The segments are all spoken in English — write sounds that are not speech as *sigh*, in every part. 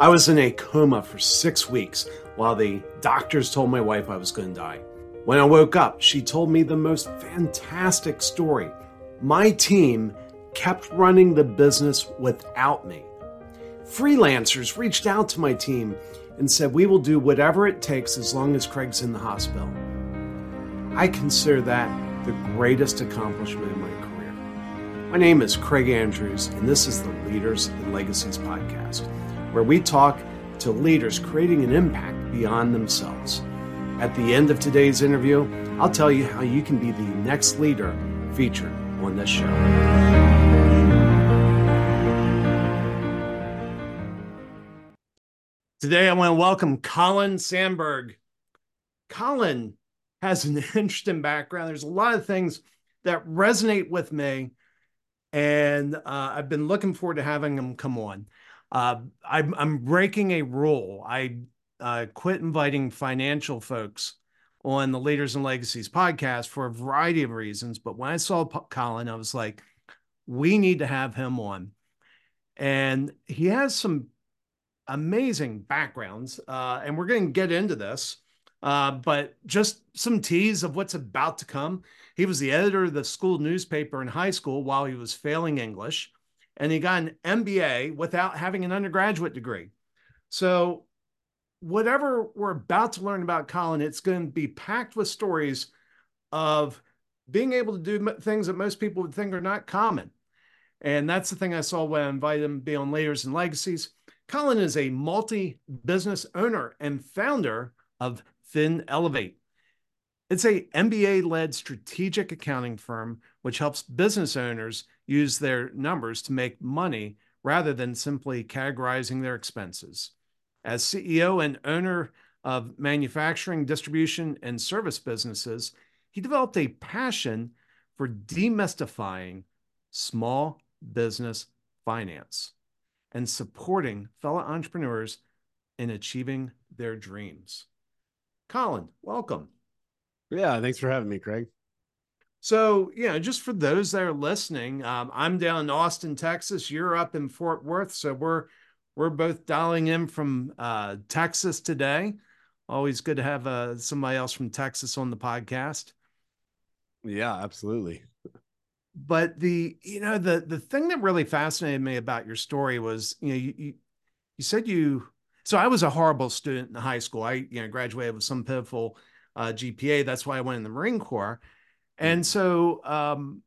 I was in a coma for six weeks while the doctors told my wife I was going to die. When I woke up, she told me the most fantastic story. My team kept running the business without me. Freelancers reached out to my team and said, We will do whatever it takes as long as Craig's in the hospital. I consider that the greatest accomplishment in my career. My name is Craig Andrews, and this is the Leaders and Legacies podcast, where we talk to leaders creating an impact beyond themselves. At the end of today's interview, I'll tell you how you can be the next leader featured on this show. Today, I want to welcome Colin Sanburg. Colin has an *laughs* interesting background. There's a lot of things that resonate with me, and uh, I've been looking forward to having him come on. Uh, I'm, I'm, breaking a rule. I uh, quit inviting financial folks on the Leaders and Legacies podcast for a variety of reasons. But when I saw Colin, I was like, we need to have him on. And he has some amazing backgrounds, uh, and we're going to get into this. Uh, but just some tease of what's about to come. He was the editor of the school newspaper in high school while he was failing English, and he got an MBA without having an undergraduate degree. So, whatever we're about to learn about Colin, it's going to be packed with stories of being able to do things that most people would think are not common. And that's the thing I saw when I invited him to be on Leaders and Legacies. Colin is a multi business owner and founder of Fin Elevate. It's a MBA led strategic accounting firm which helps business owners use their numbers to make money rather than simply categorizing their expenses. As CEO and owner of manufacturing, distribution, and service businesses, he developed a passion for demystifying small business finance and supporting fellow entrepreneurs in achieving their dreams. Colin, welcome. Yeah, thanks for having me, Craig. So, yeah, just for those that are listening, um, I'm down in Austin, Texas. You're up in Fort Worth, so we're we're both dialing in from uh, Texas today. Always good to have uh, somebody else from Texas on the podcast. Yeah, absolutely. But the you know the the thing that really fascinated me about your story was you know you you, you said you so I was a horrible student in high school. I you know graduated with some pitiful uh, GPA. That's why I went in the Marine Corps. And mm. so, um,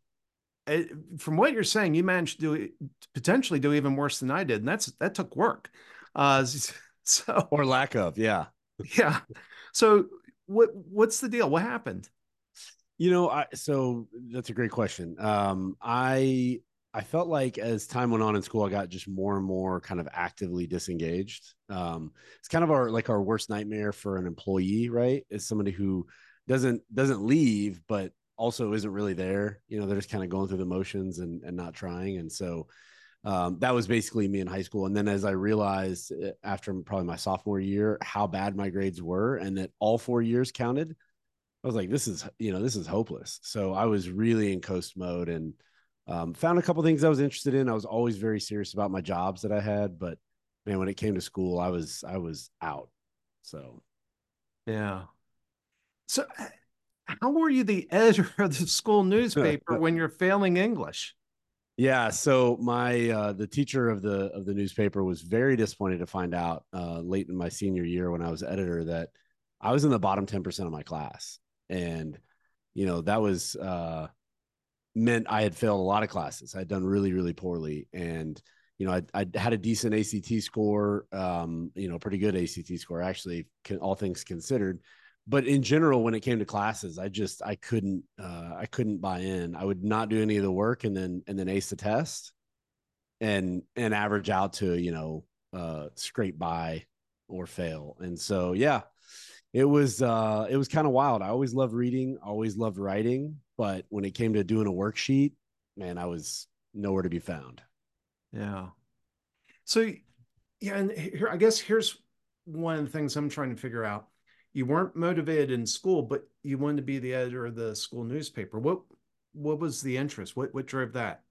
it, from what you're saying, you managed to do potentially do even worse than I did, and that's that took work. Uh, *laughs* so or lack of, yeah, yeah. So what what's the deal? What happened? You know, I so that's a great question. Um, I I felt like as time went on in school, I got just more and more kind of actively disengaged. Um, it's kind of our like our worst nightmare for an employee, right? Is somebody who doesn't doesn't leave, but also isn't really there. You know, they're just kind of going through the motions and and not trying. And so um, that was basically me in high school. And then as I realized uh, after probably my sophomore year how bad my grades were, and that all four years counted, I was like, this is you know this is hopeless. So I was really in coast mode and um, found a couple things I was interested in. I was always very serious about my jobs that I had, but man, when it came to school, I was I was out. So, yeah. So, how were you the editor *laughs* of the school newspaper *laughs* when you're failing English? Yeah, so my uh, the teacher of the of the newspaper was very disappointed to find out uh, late in my senior year when I was editor that I was in the bottom ten percent of my class, and you know that was uh, meant I had failed a lot of classes. I'd done really, really poorly. And, you know, I, I had a decent ACT score, um, you know, pretty good ACT score, actually, can, all things considered. But in general, when it came to classes, I just, I couldn't, uh, I couldn't buy in. I would not do any of the work and then, and then ace the test and, and average out to, you know, uh, scrape by or fail. And so, yeah, it was, uh, it was kind of wild. I always loved reading, always loved writing but when it came to doing a worksheet, man, I was nowhere to be found. Yeah. So, yeah, and here, I guess here's one of the things I'm trying to figure out. You weren't motivated in school, but you wanted to be the editor of the school newspaper. What what was the interest? What what drove that?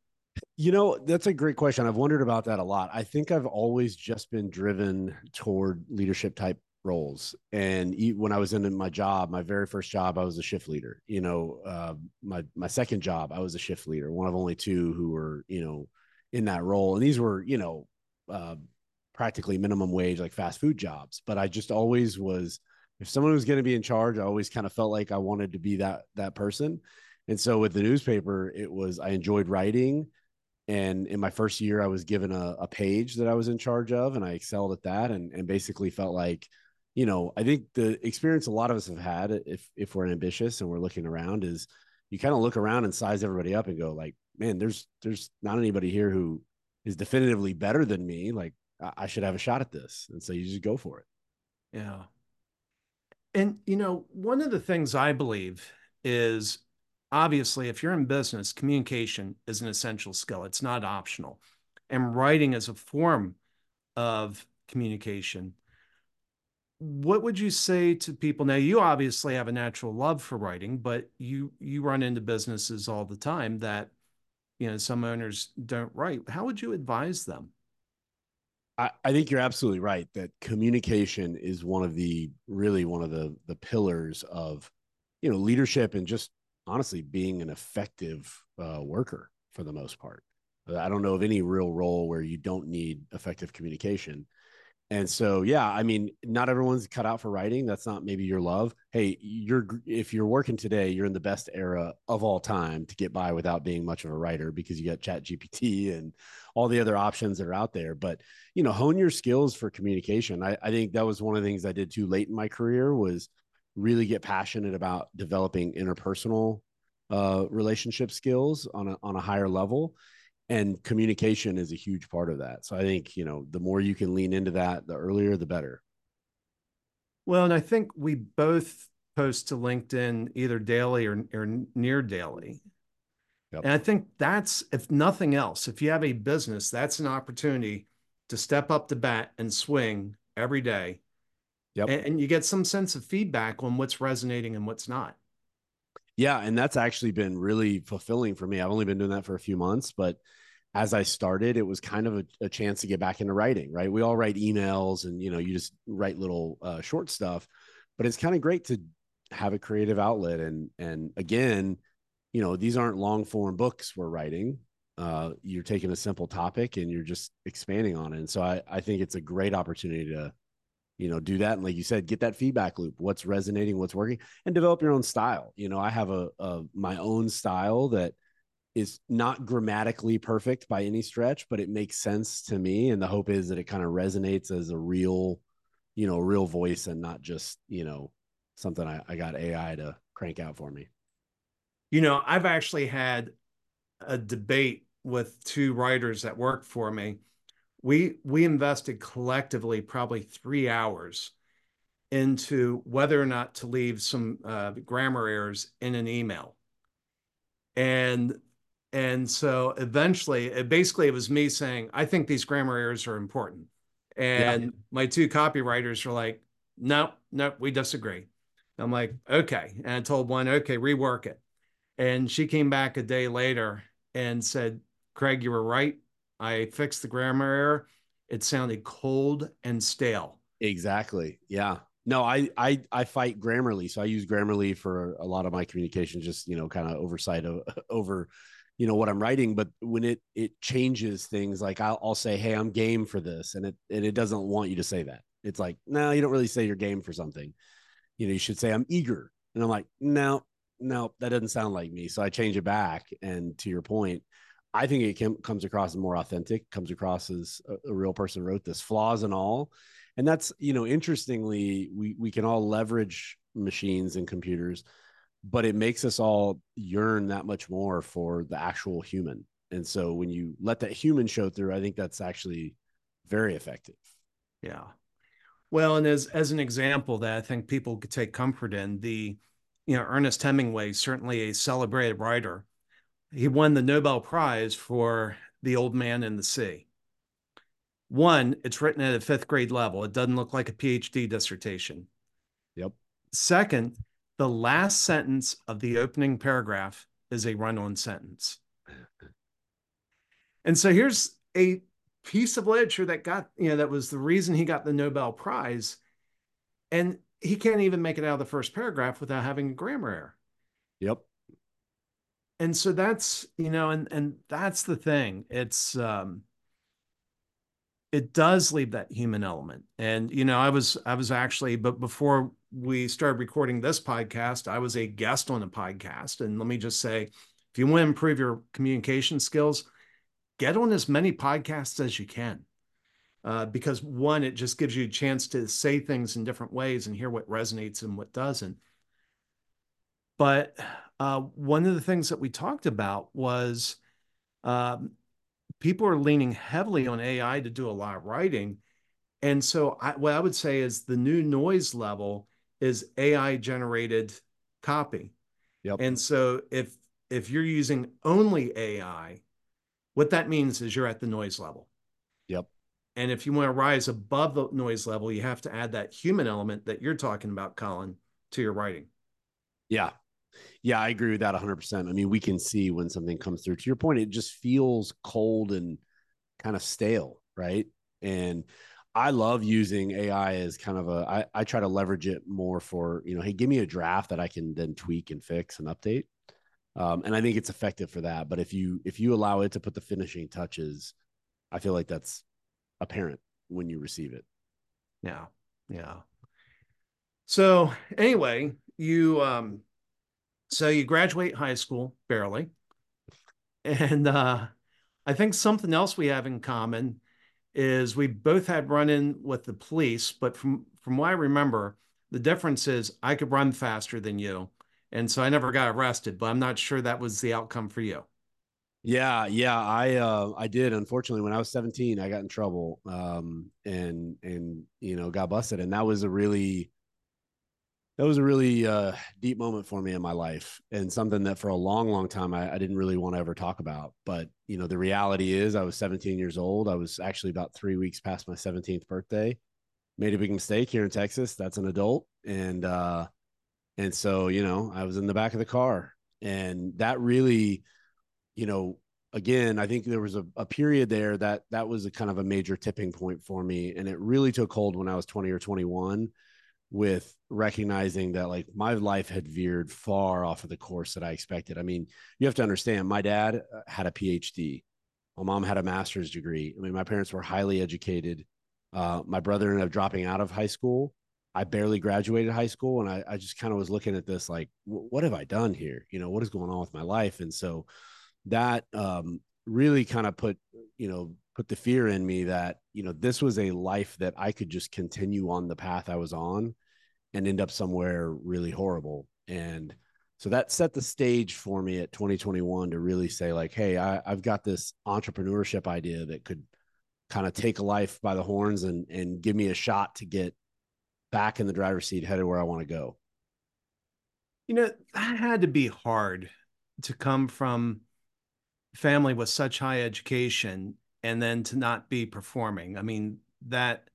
You know, that's a great question. I've wondered about that a lot. I think I've always just been driven toward leadership type roles. And when I was in my job, my very first job, I was a shift leader. You know, uh, my my second job, I was a shift leader, one of only two who were, you know, in that role. And these were, you know, uh, practically minimum wage, like fast food jobs. But I just always was, if someone was going to be in charge, I always kind of felt like I wanted to be that that person. And so with the newspaper, it was I enjoyed writing and in my first year, I was given a, a page that I was in charge of, and I excelled at that, and and basically felt like, you know, I think the experience a lot of us have had, if if we're ambitious and we're looking around, is you kind of look around and size everybody up and go like, man, there's there's not anybody here who is definitively better than me. Like I, I should have a shot at this, and so you just go for it. Yeah. And you know, one of the things I believe is obviously, if you're in business, communication is an essential skill. It's not optional. And writing is a form of communication. What would you say to people now? You obviously have a natural love for writing, but you you run into businesses all the time that you know some owners don't write. How would you advise them? I, I think you're absolutely right that communication is one of the really one of the the pillars of you know leadership and just honestly being an effective uh, worker for the most part. I don't know of any real role where you don't need effective communication. And so, yeah, I mean, not everyone's cut out for writing. That's not maybe your love. Hey, you're if you're working today, you're in the best era of all time to get by without being much of a writer because you got Chat GPT and all the other options that are out there. But you know, hone your skills for communication. I, I think that was one of the things I did too late in my career was really get passionate about developing interpersonal uh, relationship skills on a, on a higher level and communication is a huge part of that so i think you know the more you can lean into that the earlier the better well and i think we both post to linkedin either daily or, or near daily yep. and i think that's if nothing else if you have a business that's an opportunity to step up the bat and swing every day Yep. And, and you get some sense of feedback on what's resonating and what's not. Yeah, and that's actually been really fulfilling for me. I've only been doing that for a few months, but as I started, it was kind of a, a chance to get back into writing. Right, we all write emails, and you know, you just write little uh, short stuff, but it's kind of great to have a creative outlet. And and again, you know, these aren't long form books we're writing. Uh, you're taking a simple topic and you're just expanding on it. And so I, I think it's a great opportunity to you know do that and like you said get that feedback loop what's resonating what's working and develop your own style you know i have a, a my own style that is not grammatically perfect by any stretch but it makes sense to me and the hope is that it kind of resonates as a real you know real voice and not just you know something I, I got ai to crank out for me. You know i've actually had a debate with two writers that work for me we we invested collectively probably three hours into whether or not to leave some uh, grammar errors in an email. And and so eventually it basically it was me saying i think these grammar errors are important. And yeah. my two copywriters were like no no we disagree. I'm like okay. And i told one okay rework it. And she came back a day later and said craig you were right I fixed the grammar error. It sounded cold and stale. Exactly. Yeah. No, I I I fight Grammarly, so I use Grammarly for a lot of my communication. Just you know, kind of oversight of, *laughs* over, you know, what I'm writing. But when it it changes things, like I'll, I'll say, "Hey, I'm game for this," and it and it doesn't want you to say that. It's like, no, you don't really say you're game for something. You know, you should say I'm eager, and I'm like, no, no, that doesn't sound like me. So I change it back. And to your point, I think it can, comes across as more authentic, comes across as a, a, real person wrote this, flaws and all. And that's, you know, interestingly, we, we can all leverage machines and computers, but it makes us all yearn that much more for the actual human. And so when you let that human show through, I think that's actually very effective. Yeah. Well, and as as an example that I think people could take comfort in, the you know Ernest Hemingway, certainly a celebrated writer, he won the Nobel Prize for The Old Man and the Sea. One, it's written at a fifth grade level. It doesn't look like a PhD dissertation. Yep. Second, the last sentence of the opening paragraph is a run on sentence. And so here's a piece of literature that got, you know, that was the reason he got the Nobel Prize. And he can't even make it out of the first paragraph without having a grammar error. Yep. And so that's, you know, and and that's the thing. It's um it does leave that human element. And you know, I was I was actually but before we started recording this podcast, I was a guest on a podcast and let me just say if you want to improve your communication skills, get on as many podcasts as you can. Uh, because one, it just gives you a chance to say things in different ways and hear what resonates and what doesn't. But uh, one of the things that we talked about was um, people are leaning heavily on AI to do a lot of writing. And so, I, what I would say is the new noise level is AI generated copy. Yep. And so, if if you're using only AI, what that means is you're at the noise level. Yep. And if you want to rise above the noise level, you have to add that human element that you're talking about, Colin, to your writing. Yeah. Yeah, I agree with that 100%. I mean, we can see when something comes through. To your point, it just feels cold and kind of stale, right? And I love using AI as kind of a, I, I try to leverage it more for, you know, hey, give me a draft that I can then tweak and fix and update. Um, and I think it's effective for that. But if you if you allow it to put the finishing touches, I feel like that's apparent when you receive it. Yeah, yeah. So anyway, you um, so you graduate high school barely, and uh, I think something else we have in common is we both had run in with the police, but from from what I remember, the difference is I could run faster than you and so I never got arrested, but I'm not sure that was the outcome for you. Yeah, yeah, I uh I did. Unfortunately, when I was 17, I got in trouble um and and you know, got busted and that was a really that was a really uh deep moment for me in my life and something that for a long long time I, I didn't really want to ever talk about. But, you know, the reality is I was 17 years old. I was actually about 3 weeks past my 17th birthday. Made a big mistake here in Texas. That's an adult and uh and so, you know, I was in the back of the car and that really, you know, again, I think there was a, a period there that that was a kind of a major tipping point for me. And it really took hold when I was 20 or 21 with recognizing that like my life had veered far off of the course that I expected. I mean, you have to understand my dad uh, had a PhD. My mom had a master's degree. I mean, my parents were highly educated. Uh, my brother ended up dropping out of high school I barely graduated high school and I, I just kind of was looking at this like, what have I done here? You know, what is going on with my life? And so that um, really kind of put, you know, put the fear in me that, you know, this was a life that I could just continue on the path I was on and end up somewhere really horrible. And so that set the stage for me at 2021 to really say, like, hey, I, I've got this entrepreneurship idea that could kind of take a life by the horns and and give me a shot to get back in the driver's seat, headed where I want to go. You know, that had to be hard to come from family with such high education and then to not be performing. I mean, that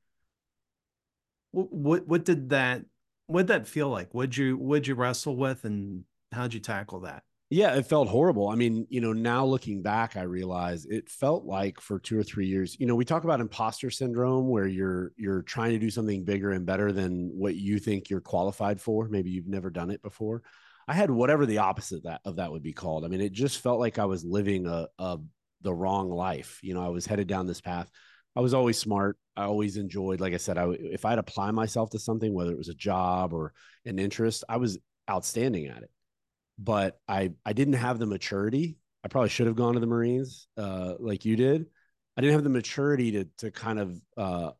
what what did that what that feel like? Would you would you wrestle with and how'd you tackle that? Yeah, it felt horrible. I mean, you know, now looking back, I realize it felt like for two or three years, you know, we talk about imposter syndrome where you're you're trying to do something bigger and better than what you think you're qualified for. Maybe you've never done it before. I had whatever the opposite that of that would be called. I mean, it just felt like I was living a, a the wrong life. You know, I was headed down this path. I was always smart. I always enjoyed, like I said, I if I'd apply myself to something, whether it was a job or an interest, I was outstanding at it but I I didn't have the maturity. I probably should have gone to the Marines, uh, like you did. I didn't have the maturity to to kind of uh,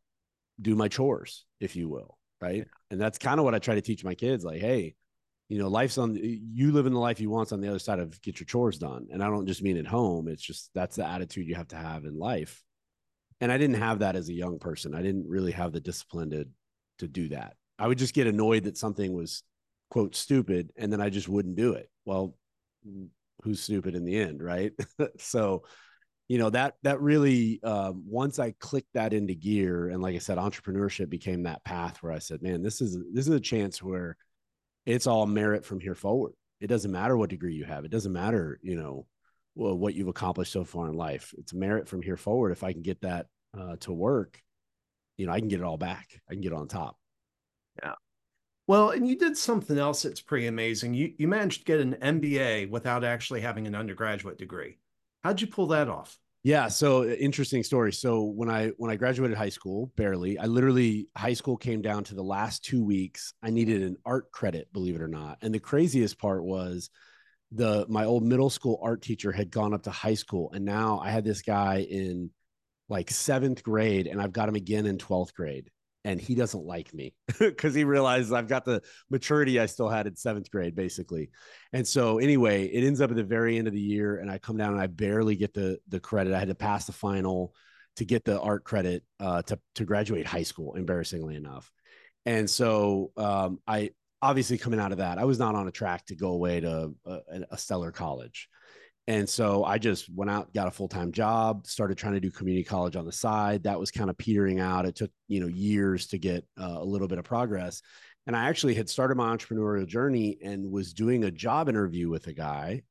do my chores, if you will, right? Yeah. And that's kind of what I try to teach my kids. Like, hey, you know, life's on you live in the life you want on the other side of get your chores done. And I don't just mean at home. It's just that's the attitude you have to have in life. And I didn't have that as a young person. I didn't really have the discipline to to do that. I would just get annoyed that something was quote stupid and then i just wouldn't do it well who's stupid in the end right *laughs* so you know that that really um, once i clicked that into gear and like i said entrepreneurship became that path where i said man this is this is a chance where it's all merit from here forward it doesn't matter what degree you have it doesn't matter you know what you've accomplished so far in life. It's merit from here forward. If I can get that uh, to work, you know, I can get it all back. I can get on top. Yeah. Well, and you did something else that's pretty amazing. You you managed to get an MBA without actually having an undergraduate degree. How'd you pull that off? Yeah, so interesting story. So when I when I graduated high school, barely, I literally high school came down to the last 2 weeks. I needed an art credit, believe it or not. And the craziest part was the my old middle school art teacher had gone up to high school and now I had this guy in like 7th grade and I've got him again in 12th grade and he doesn't like me *laughs* because he realizes I've got the maturity I still had in seventh grade, basically. And so, anyway, it ends up at the very end of the year, and I come down and I barely get the the credit. I had to pass the final to get the art credit uh, to to graduate high school. Embarrassingly enough, and so um, I obviously coming out of that, I was not on a track to go away to a, a stellar college. And so I just went out, got a full time job, started trying to do community college on the side. That was kind of petering out. It took, you know, years to get uh, a little bit of progress. And I actually had started my entrepreneurial journey and was doing a job interview with a guy.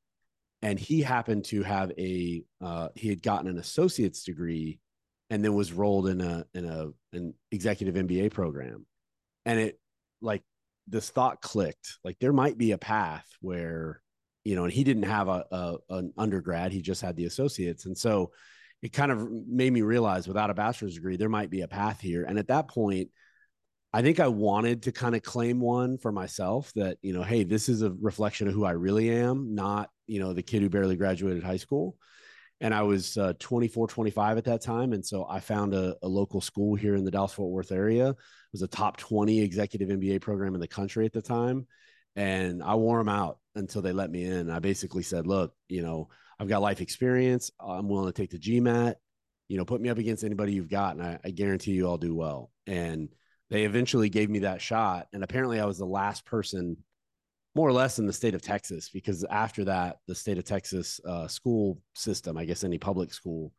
And he happened to have a, uh, he had gotten an associate's degree and then was rolled in a, in a, an executive MBA program. And it like this thought clicked, like there might be a path where, you know, and he didn't have a, a, an undergrad; he just had the associates, and so it kind of made me realize without a bachelor's degree there might be a path here. And at that point, I think I wanted to kind of claim one for myself that you know, hey, this is a reflection of who I really am, not you know the kid who barely graduated high school. And I was uh, 24, 25 at that time. And so I found a, a local school here in the Dallas Fort Worth area. It was a top 20 executive MBA program in the country at the time and I wore them out until they let me in. I basically said, look, you know, I've got life experience. I'm willing to take the GMAT, you know, put me up against anybody you've got. And I, I guarantee you I'll do well. And they eventually gave me that shot. And apparently I was the last person more or less in the state of Texas, because after that, the state of Texas uh, school system, I guess any public school,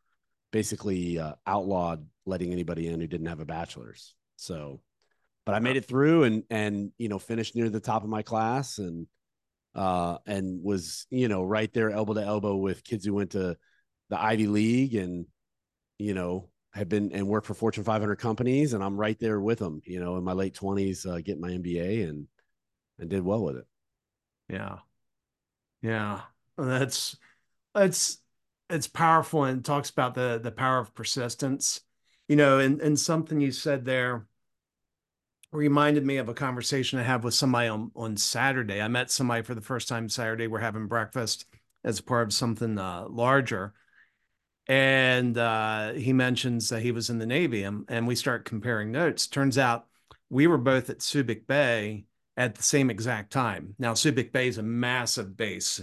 basically uh, outlawed letting anybody in who didn't have a bachelor's. So but I made it through and and you know finished near the top of my class and uh and was you know right there elbow to elbow with kids who went to the Ivy League and you know have been and worked for Fortune 500 companies and I'm right there with them you know in my late 20s uh, getting my MBA and and did well with it. Yeah. Yeah. That's it's it's powerful and talks about the the power of persistence. You know, and and something you said there reminded me of a conversation I had with somebody on, on Saturday. I met somebody for the first time Saturday. We're having breakfast as part of something uh, larger. And uh, he mentions that he was in the Navy and, and we start comparing notes. Turns out we were both at Subic Bay at the same exact time. Now, Subic Bay is a massive base.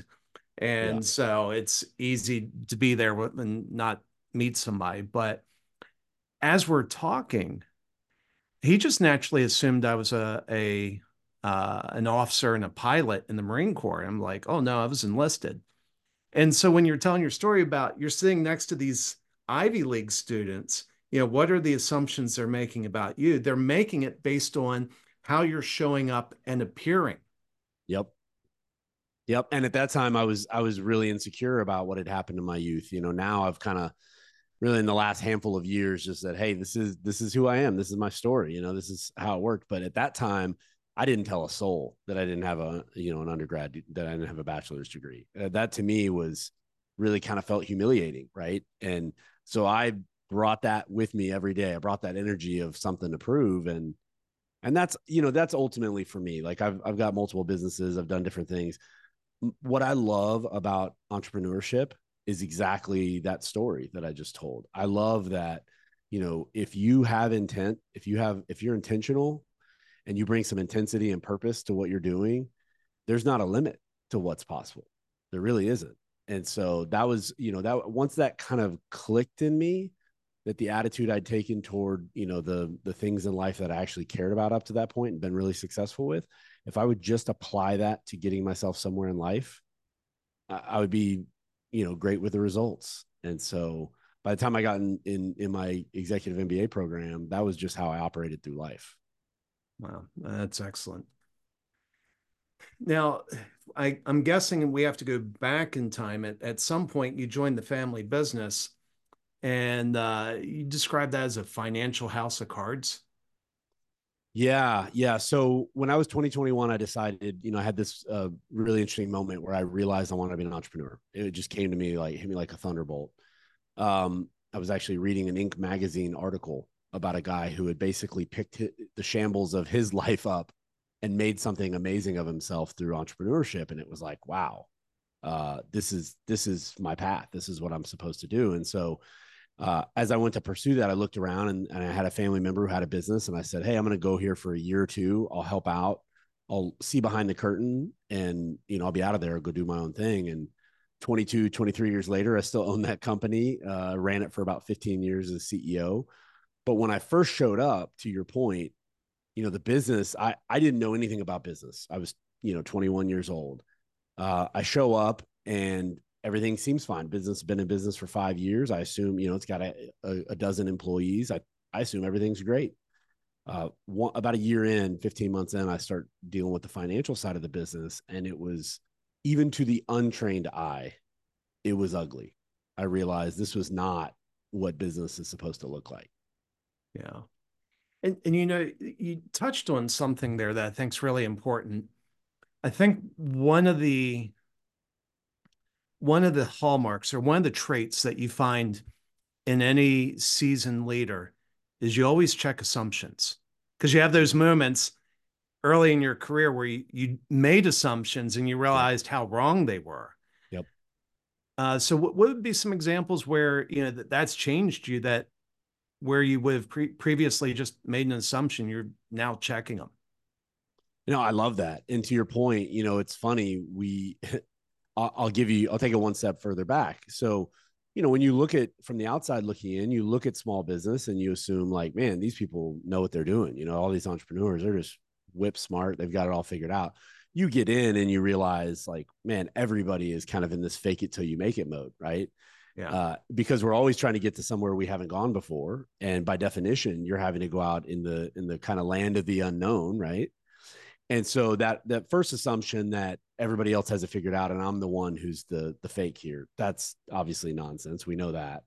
And yeah. so it's easy to be there and not meet somebody. But as we're talking, he just naturally assumed I was a a uh, an officer and a pilot in the Marine Corps. I'm like, oh no, I was enlisted. And so when you're telling your story about you're sitting next to these Ivy League students, you know, what are the assumptions they're making about you? They're making it based on how you're showing up and appearing. Yep. Yep. And at that time I was I was really insecure about what had happened in my youth. You know, now I've kind of really in the last handful of years just said hey this is this is who i am. This is my story you know this is how it worked. But at that time i didn't tell a soul that i didn't have a you know an undergrad that i didn't have a bachelor's degree. Uh, that to me was really kind of felt humiliating right? And so i brought that with me every day. I brought that energy of something to prove and and that's you know that's ultimately for me. Like i've, I've got multiple businesses. I've done different things. What i love about entrepreneurship is exactly that story that I just told. I love that, you know, if you have intent, if you have, if you're intentional and you bring some intensity and purpose to what you're doing, there's not a limit to what's possible. There really isn't. And so that was, you know, that once that kind of clicked in me, that the attitude I'd taken toward, you know, the the things in life that I actually cared about up to that point and been really successful with, if I would just apply that to getting myself somewhere in life, I would be you know, great with the results. And so by the time I got in, in, in my executive MBA program, that was just how I operated through life. Wow, that's excellent. Now, I, I'm guessing we have to go back in time. At, at some point, you joined the family business and uh, you described that as a financial house of cards. Yeah, yeah. So when I was 2021, I decided, you know, I had this uh, really interesting moment where I realized I wanted to be an entrepreneur. It just came to me like hit me like a thunderbolt. Um, I was actually reading an Inc. magazine article about a guy who had basically picked the shambles of his *laughs* life up and made something amazing of himself through entrepreneurship and it was like wow uh, this is this is my path this is what i'm supposed to do and so uh, as i went to pursue that i looked around and, and i had a family member who had a business and i said hey i'm going to go here for a year or two. I'll help out. I'll see behind the curtain and you know i'll be out of there go do my own thing. And 22 23 years later i still own that company uh, ran it for about 15 years as ceo but when i first showed up to your point you know the business i i didn't know anything about business. I was you know 21 years old. Uh, i show up and everything seems fine. Business been in business for five years. I assume you know it's got a, a, a dozen employees. I i assume everything's great. Uh, one, about a year in 15 months in i start dealing with the financial side of the business and it was even to the untrained eye it was ugly. I realized this was not what business is supposed to look like. Yeah. And, and you know, you touched on something there that I think is really important. I think one of the one of the hallmarks or one of the traits that you find in any seasoned leader is you always check assumptions because you have those moments early in your career where you, you made assumptions and you realized how wrong they were. Yep. Uh, so what, what would be some examples where you know that that's changed you that where you would have pre- previously just made an assumption, you're now checking them. You know, I love that. And to your point, you know, it's funny. We, *laughs* I'll, I'll give you, I'll take it one step further back. So, you know, when you look at from the outside looking in, you look at small business and you assume like, man, these people know what they're doing. You know, all these entrepreneurs, they're just whip smart. They've got it all figured out. You get in and you realize like, man, everybody is kind of in this fake it till you make it mode, right? yeah. Uh, because we're always trying to get to somewhere we haven't gone before, and by definition, you're having to go out in the in the kind of land of the unknown, right? And so that that first assumption that everybody else has it figured out, and I'm the one who's the the fake here, that's obviously nonsense. We know that.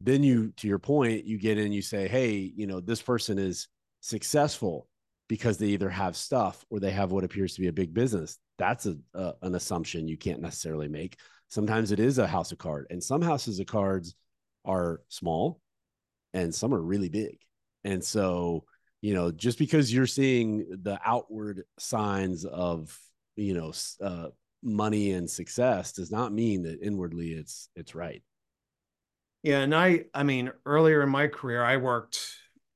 Then you, to your point, you get in, you say, hey, you know, this person is successful because they either have stuff or they have what appears to be a big business. That's a, a an assumption you can't necessarily make Sometimes it is a house of cards, and some houses of cards are small and some are really big. And so, you know, just because you're seeing the outward signs of, you know, uh, money and success does not mean that inwardly it's it's right. Yeah, and I I mean, earlier in my career I worked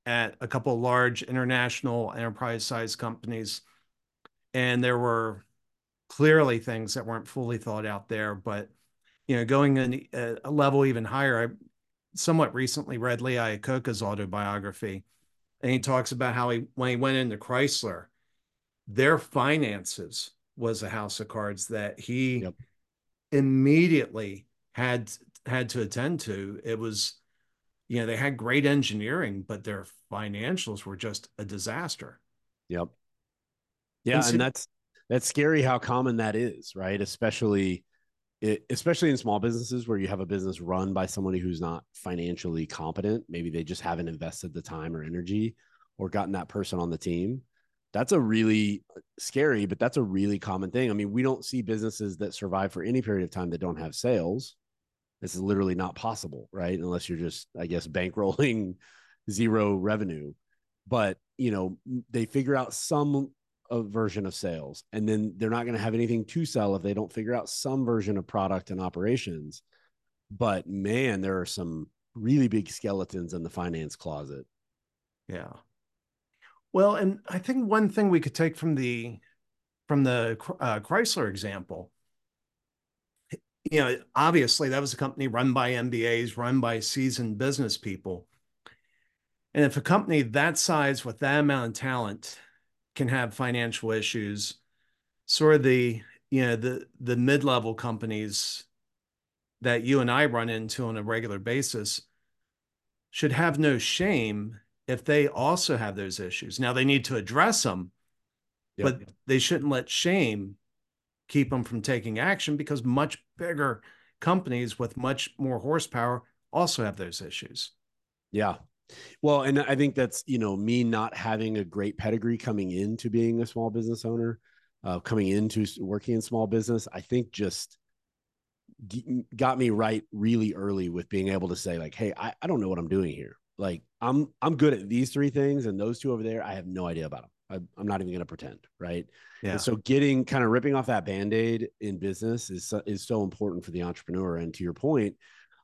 at a couple large international enterprise size companies and there were clearly things that weren't fully thought out there. But you know, going in a level even higher, I somewhat recently read Lee Iacocca's autobiography, and he talks about how he when he went into Chrysler, their finances was a house of cards that he yep. immediately had had to attend to. It was, you know, they had great engineering, but their financials were just a disaster. Yep. Yeah, and, so, and that's that's scary how common that is, right? Especially it, especially in small businesses where you have a business run by somebody who's not financially competent. Maybe they just haven't invested the time or energy or gotten that person on the team. That's a really uh, scary, but that's a really common thing. I mean, we don't see businesses that survive for any period of time that don't have sales. This is literally not possible, right? Unless you're just, I guess, bankrolling *laughs* zero revenue. But, you know, they figure out some a version of sales and then they're not going to have anything to sell if they don't figure out some version of product and operations. But man there are some really big skeletons in the finance closet. Yeah. Well and i think one thing we could take from the from the uh, chrysler example you know obviously that was a company run by mbas run by seasoned business people. And if a company that size with that amount of talent can have financial issues. Sort of the you know the the mid level companies that you and I run into on a regular basis should have no shame if they also have those issues. Now they need to address them, Yep. But they shouldn't let shame keep them from taking action because much bigger companies with much more horsepower also have those issues. Yeah. Well, and I think that's, you know, me not having a great pedigree coming into being a small business owner, uh, coming into working in small business, I think just got me right really early with being able to say like, Hey, I, I don't know what I'm doing here. Like I'm, I'm good at these three things and those two over there, I have no idea about them. I, am not even going to pretend. Right. Yeah. And so getting kind of ripping off that band-aid in business is, is so important for the entrepreneur. And to your point,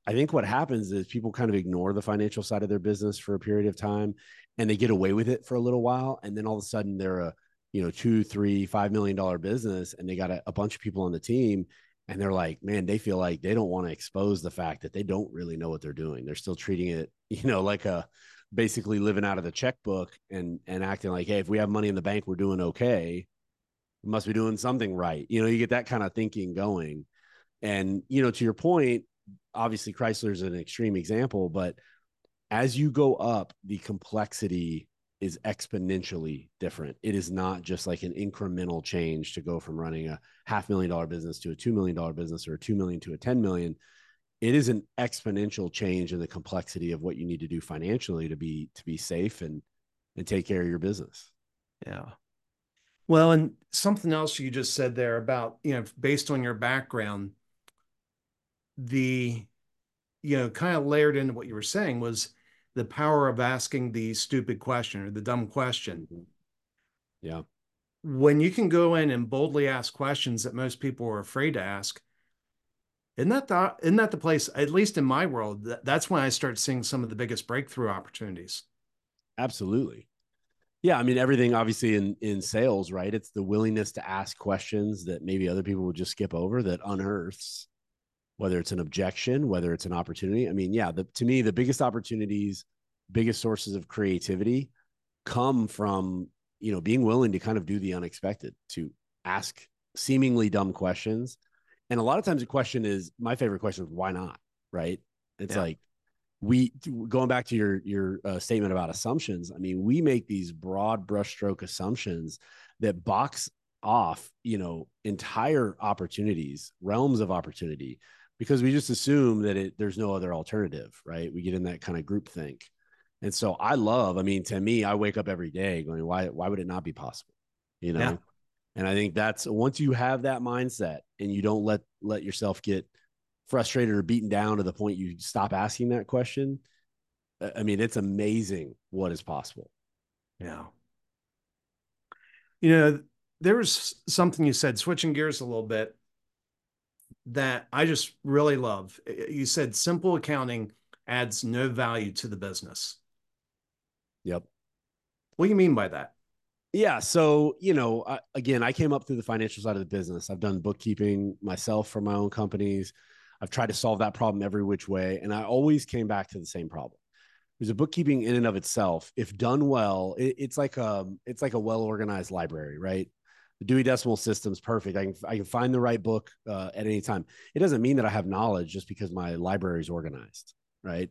I think what happens is people kind of ignore the financial side of their business for a period of time and they get away with it for a little while. And then all of a sudden they're a, you know, two, three, five million dollar business and they got a, a bunch of people on the team and they're like, man, they feel like they don't want to expose the fact that they don't really know what they're doing. They're still treating it, *laughs* you know, like a basically living out of the checkbook and and acting like, hey, if we have money in the bank, we're doing okay. We must be doing something right. You know, you get that kind of thinking going. And, you know, to your point, obviously Chrysler is an extreme example, but as you go up, the complexity is exponentially different. It is not just like an incremental change to go from running a half million dollar business to a $2 million business or a 2 million to a 10 million. It is an exponential change in the complexity of what you need to do financially to be to be safe and and take care of your business. Yeah. Well, and something else you just said there about, you know, based on your background, the you know kind of layered into what you were saying was the power of asking the stupid question or the dumb question. Mm-hmm. yeah. When you can go in and boldly ask questions that most people are afraid to ask isn't that the isn't that the place at least in my world that, that's when i start seeing some of the biggest breakthrough opportunities. Absolutely. Yeah i mean everything obviously in in sales right? It's the willingness to ask questions that maybe other people would just skip over that unearths whether it's an objection, whether it's an opportunity. I mean, yeah, the, to me, the biggest opportunities, biggest sources of creativity come from, you know, being willing to kind of do the unexpected, to ask seemingly dumb questions. And a lot of times the question is my favorite question is why not? Right. It's yeah. like, we going back to your your uh, statement about assumptions i mean we make these broad brushstroke assumptions that box off you know entire opportunities realms of opportunity because we just assume that it there's no other alternative, right? We get in that kind of group think. And so I love, I mean, to me, I wake up every day going, why, why would it not be possible? You know? Yeah. And I think that's once you have that mindset and you don't let let yourself get frustrated or beaten down to the point you stop asking that question. Uh, I mean, it's amazing what is possible. Yeah. You know, there was something you said, switching gears a little bit, that I just really love. You said simple accounting adds no value to the business. Yep. What do you mean by that? Yeah. So, you know, I, again, I came up through the financial side of the business. I've done bookkeeping myself for my own companies. I've tried to solve that problem every which way. And I always came back to the same problem. There's a bookkeeping in and of itself. If done well, it, it's like a it's like a well organized library, right? The Dewey Decimal System's perfect. I can I can find the right book uh, at any time. It doesn't mean that I have knowledge just because my library is organized, right?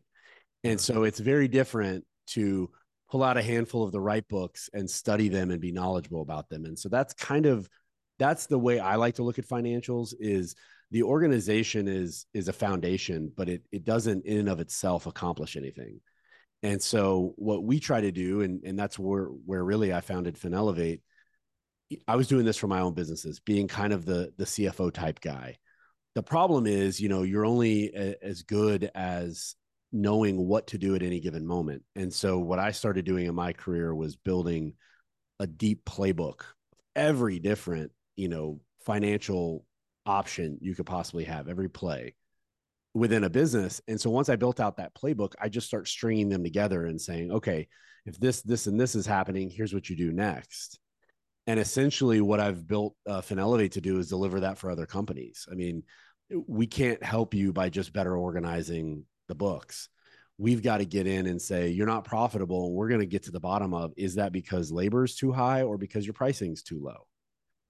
And so it's very different to pull out a handful of the right books and study them and be knowledgeable about them. And so that's kind of that's the way I like to look at financials is the organization is is a foundation, but it it doesn't in and of itself accomplish anything. And so what we try to do, and, and that's where where really I founded Finelevate I was doing this for my own businesses, being kind of the the CFO type guy. The problem is, you know, you're only a, as good as knowing what to do at any given moment. And so what I started doing in my career was building a deep playbook of every different, you know, financial option you could possibly have, every play within a business. And so once I built out that playbook, I just start stringing them together and saying, okay, if this, this, and this is happening, here's what you do next and essentially what i've built uh, finelevate to do is deliver that for other companies. I mean we can't help you by just better organizing the books. We've got to get in and say you're not profitable. We're going to get to the bottom of is that because labor is too high or because your pricing is too low?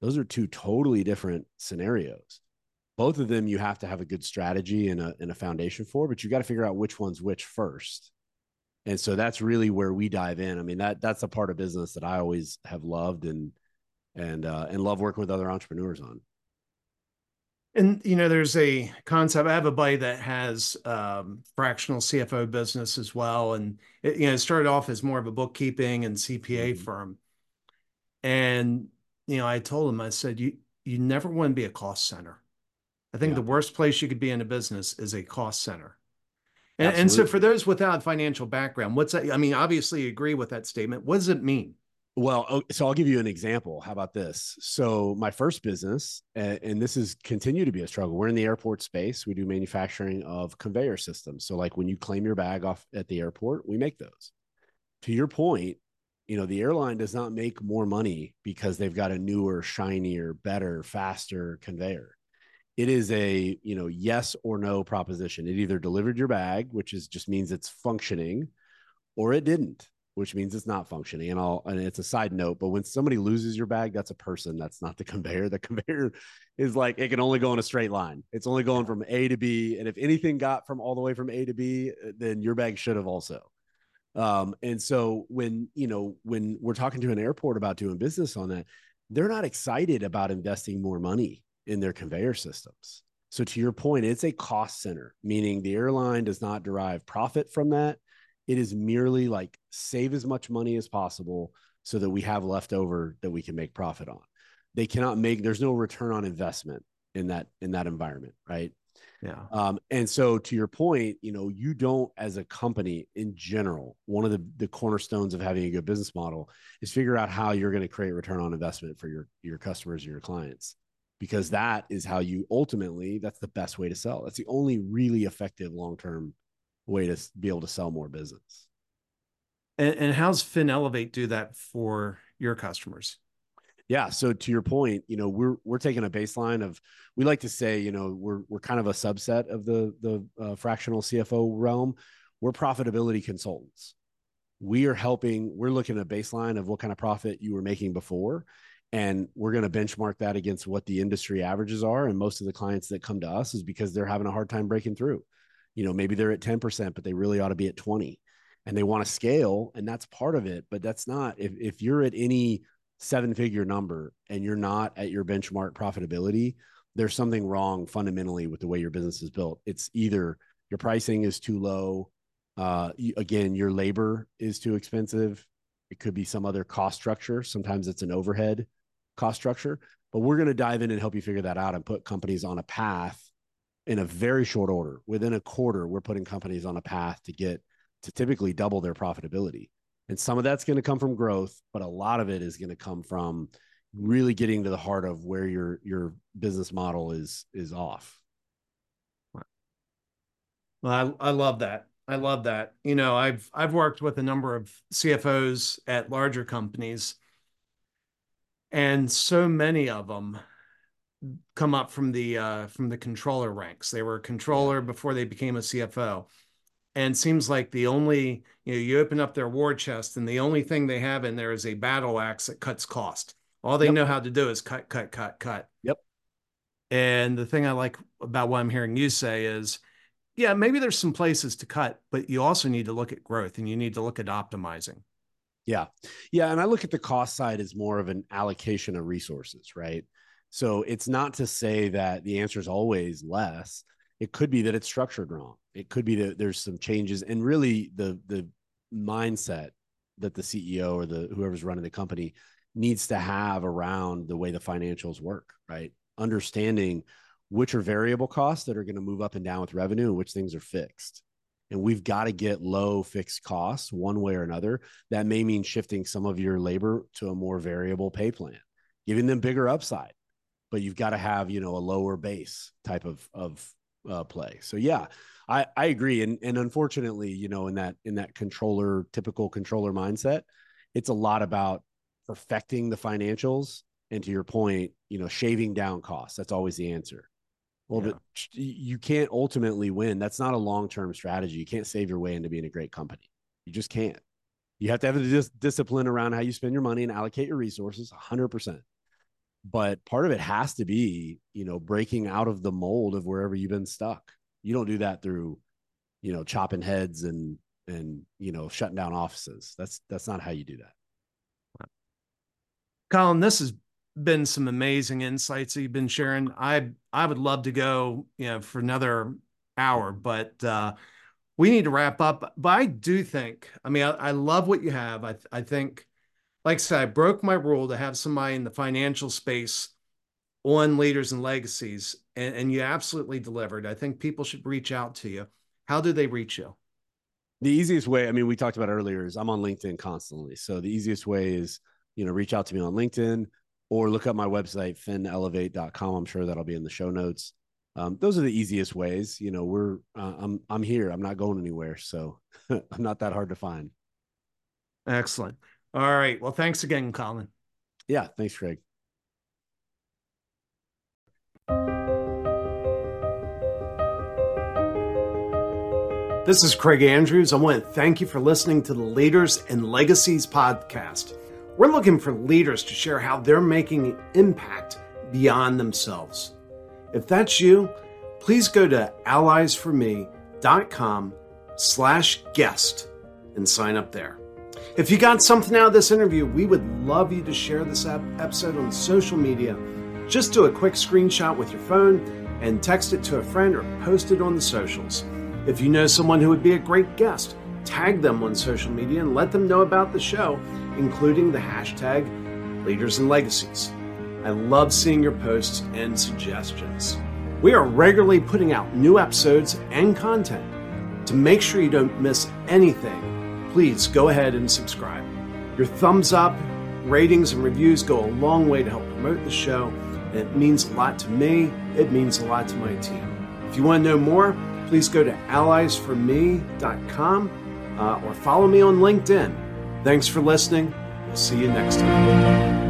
Those are two totally different scenarios. Both of them you have to have a good strategy and a, and a foundation for but you got to figure out which one's which first. And so that's really where we dive in. I mean that that's a part of business that i always have loved and and uh, and love working with other entrepreneurs on. And you know, there's a concept. I have a buddy that has um, fractional CFO business as well, and it, you know, it started off as more of a bookkeeping and CPA mm-hmm. firm. And you know, I told him, I said, you you never want to be a cost center. I think yeah. the worst place you could be in a business is a cost center. And, and, so, for those without financial background, what's that? I mean, obviously, you agree with that statement. What does it mean? Well, oh, so I'll give you an example. How about this? So my first business, and this is continue to be a struggle. We're in the airport space. We do manufacturing of conveyor systems. So like when you claim your bag off at the airport, we make those. To your point, you know, the airline does not make more money because they've got a newer, shinier, better, faster conveyor. It is a, you know, yes or no proposition. It either delivered your bag, which is just means it's functioning, or it didn't which means it's not functioning. And I'll and it's a side note, but when somebody loses your bag, that's a person. That's not the conveyor. The *laughs* conveyor is like it can only go in a straight line. It's only going from A to B. And if anything got from all the way from A to B, uh, then your bag should have also. Um, and so when you know when we're talking to an airport about doing business on that, they're not excited about investing more money in their conveyor systems. So to your point, it's a cost center, meaning the airline does not derive profit from that it is merely like save as much money as possible so that we have left over that we can make profit on. They cannot make there's no return on investment in that in that environment, right? Yeah. Um, and so to your point, you know, you don't as a company in general, one of the the cornerstones of having a good business model is figure out how you're going to create return on investment for your your customers and your clients. Because that is how you ultimately, that's the best way to sell. That's the only really effective long-term way to be able to sell more business. And, and how's FinElevate do that for your customers? Yeah. So to your point, you know, we're we're taking a baseline of we like to say, you know, we're we're kind of a subset of the the uh, fractional CFO realm. We're profitability consultants. We are helping. We're looking at a baseline of what kind of profit you were making before, and we're going to benchmark that against what the industry averages are. And most of the clients that come to us is because they're having a hard time breaking through you know maybe they're at 10% but they really ought to be at 20 and they want to scale and that's part of it but that's not if, if you're at any seven figure number and you're not at your benchmark profitability there's something wrong fundamentally with the way your business is built. It's either your pricing is too low uh, again your labor is too expensive. It could be some other cost structure. Sometimes it's an overhead cost structure but we're going to dive in and help you figure that out and put companies on a path in a very short order. Within a quarter, we're putting companies on a path to get to typically double their profitability. And some of that's going to come from growth, but a lot of it is going to come from really getting to the heart of where your your business model is is off. Well, I, I love that. I love that. You know, I've I've worked with a number of CFOs at larger companies, and so many of them come up from the uh, from the controller ranks. They were a controller before they became a CFO, and seems like the only you know you open up their war chest and the only thing they have in there is a battle axe that cuts cost. All they yep. know how to do is cut, cut, cut, cut. Yep. And the thing I like about what I'm hearing you say is, yeah, maybe there's some places to cut, but you also need to look at growth and you need to look at optimizing. Yeah. Yeah. And I look at the cost side as more of an allocation of resources, right? So it's not to say that the answer is always less. It could be that it's structured wrong. It could be that there's some changes, and really the the mindset that the CEO or the whoever's running the company needs to have around the way the financials work, right? Understanding which are variable costs that are going to move up and down with revenue and which things are fixed. And we've got to get low fixed costs one way or another. That may mean shifting some of your labor to a more variable pay plan, giving them bigger upside but you've got to have you know a lower base type of of uh, play. So yeah, I I agree, and and unfortunately, you know, in that in that controller typical controller mindset, it's a lot about perfecting the financials, and to your point, you know, shaving down costs. That's always the answer. Well, yeah. but you can't ultimately win. That's not a long term strategy. You can't save your way into being a great company. You just can't. You have to have the dis- discipline around how you spend your money and allocate your resources 100% but part of it has to be you know breaking out of the mold of wherever you've been stuck you don't do that through you know chopping heads and and you know shutting down offices that's that's not how you do that colin this has been some amazing insights that you've been sharing. I I would love to go, you know, for another hour, but uh, we need to wrap up. But I do think, I mean, I, I love what you have. I I think, like I said, I broke my rule to have somebody in the financial space on leaders and legacies, and, and you absolutely delivered. I think people should reach out to you. How do they reach you? The easiest way, I mean, we talked about earlier, is I'm on LinkedIn constantly. So the easiest way is, you know, reach out to me on LinkedIn or look up my website, finelevate.com. I'm sure that'll be in the show notes. Um, those are the easiest ways. You know, we're uh, I'm I'm here. I'm not going anywhere, so *laughs* I'm not that hard to find. Excellent. All right. Well, thanks again, Colin. Yeah. Thanks, Craig. This is Craig Andrews. I want to thank you for listening to the Leaders and Legacies podcast. We're looking for leaders to share how they're making impact beyond themselves. If that's you, please go to allies4me.com slash guest and sign up there. If you got something out of this interview, we would love you to share this episode on social media. Just do a quick screenshot with your phone and text it to a friend or post it on the socials. If you know someone who would be a great guest, tag them on social media and let them know about the show, including the hashtag Leaders and Legacies. I love seeing your posts and suggestions. We are regularly putting out new episodes and content. To make sure you don't miss anything, please go ahead and subscribe. Your thumbs up, ratings, and reviews go a long way to help promote the show, it means a lot to me. It means a lot to my team. If you want to know more, please go to allies4me.com uh, or follow me on LinkedIn. Thanks for listening. We'll see you next time.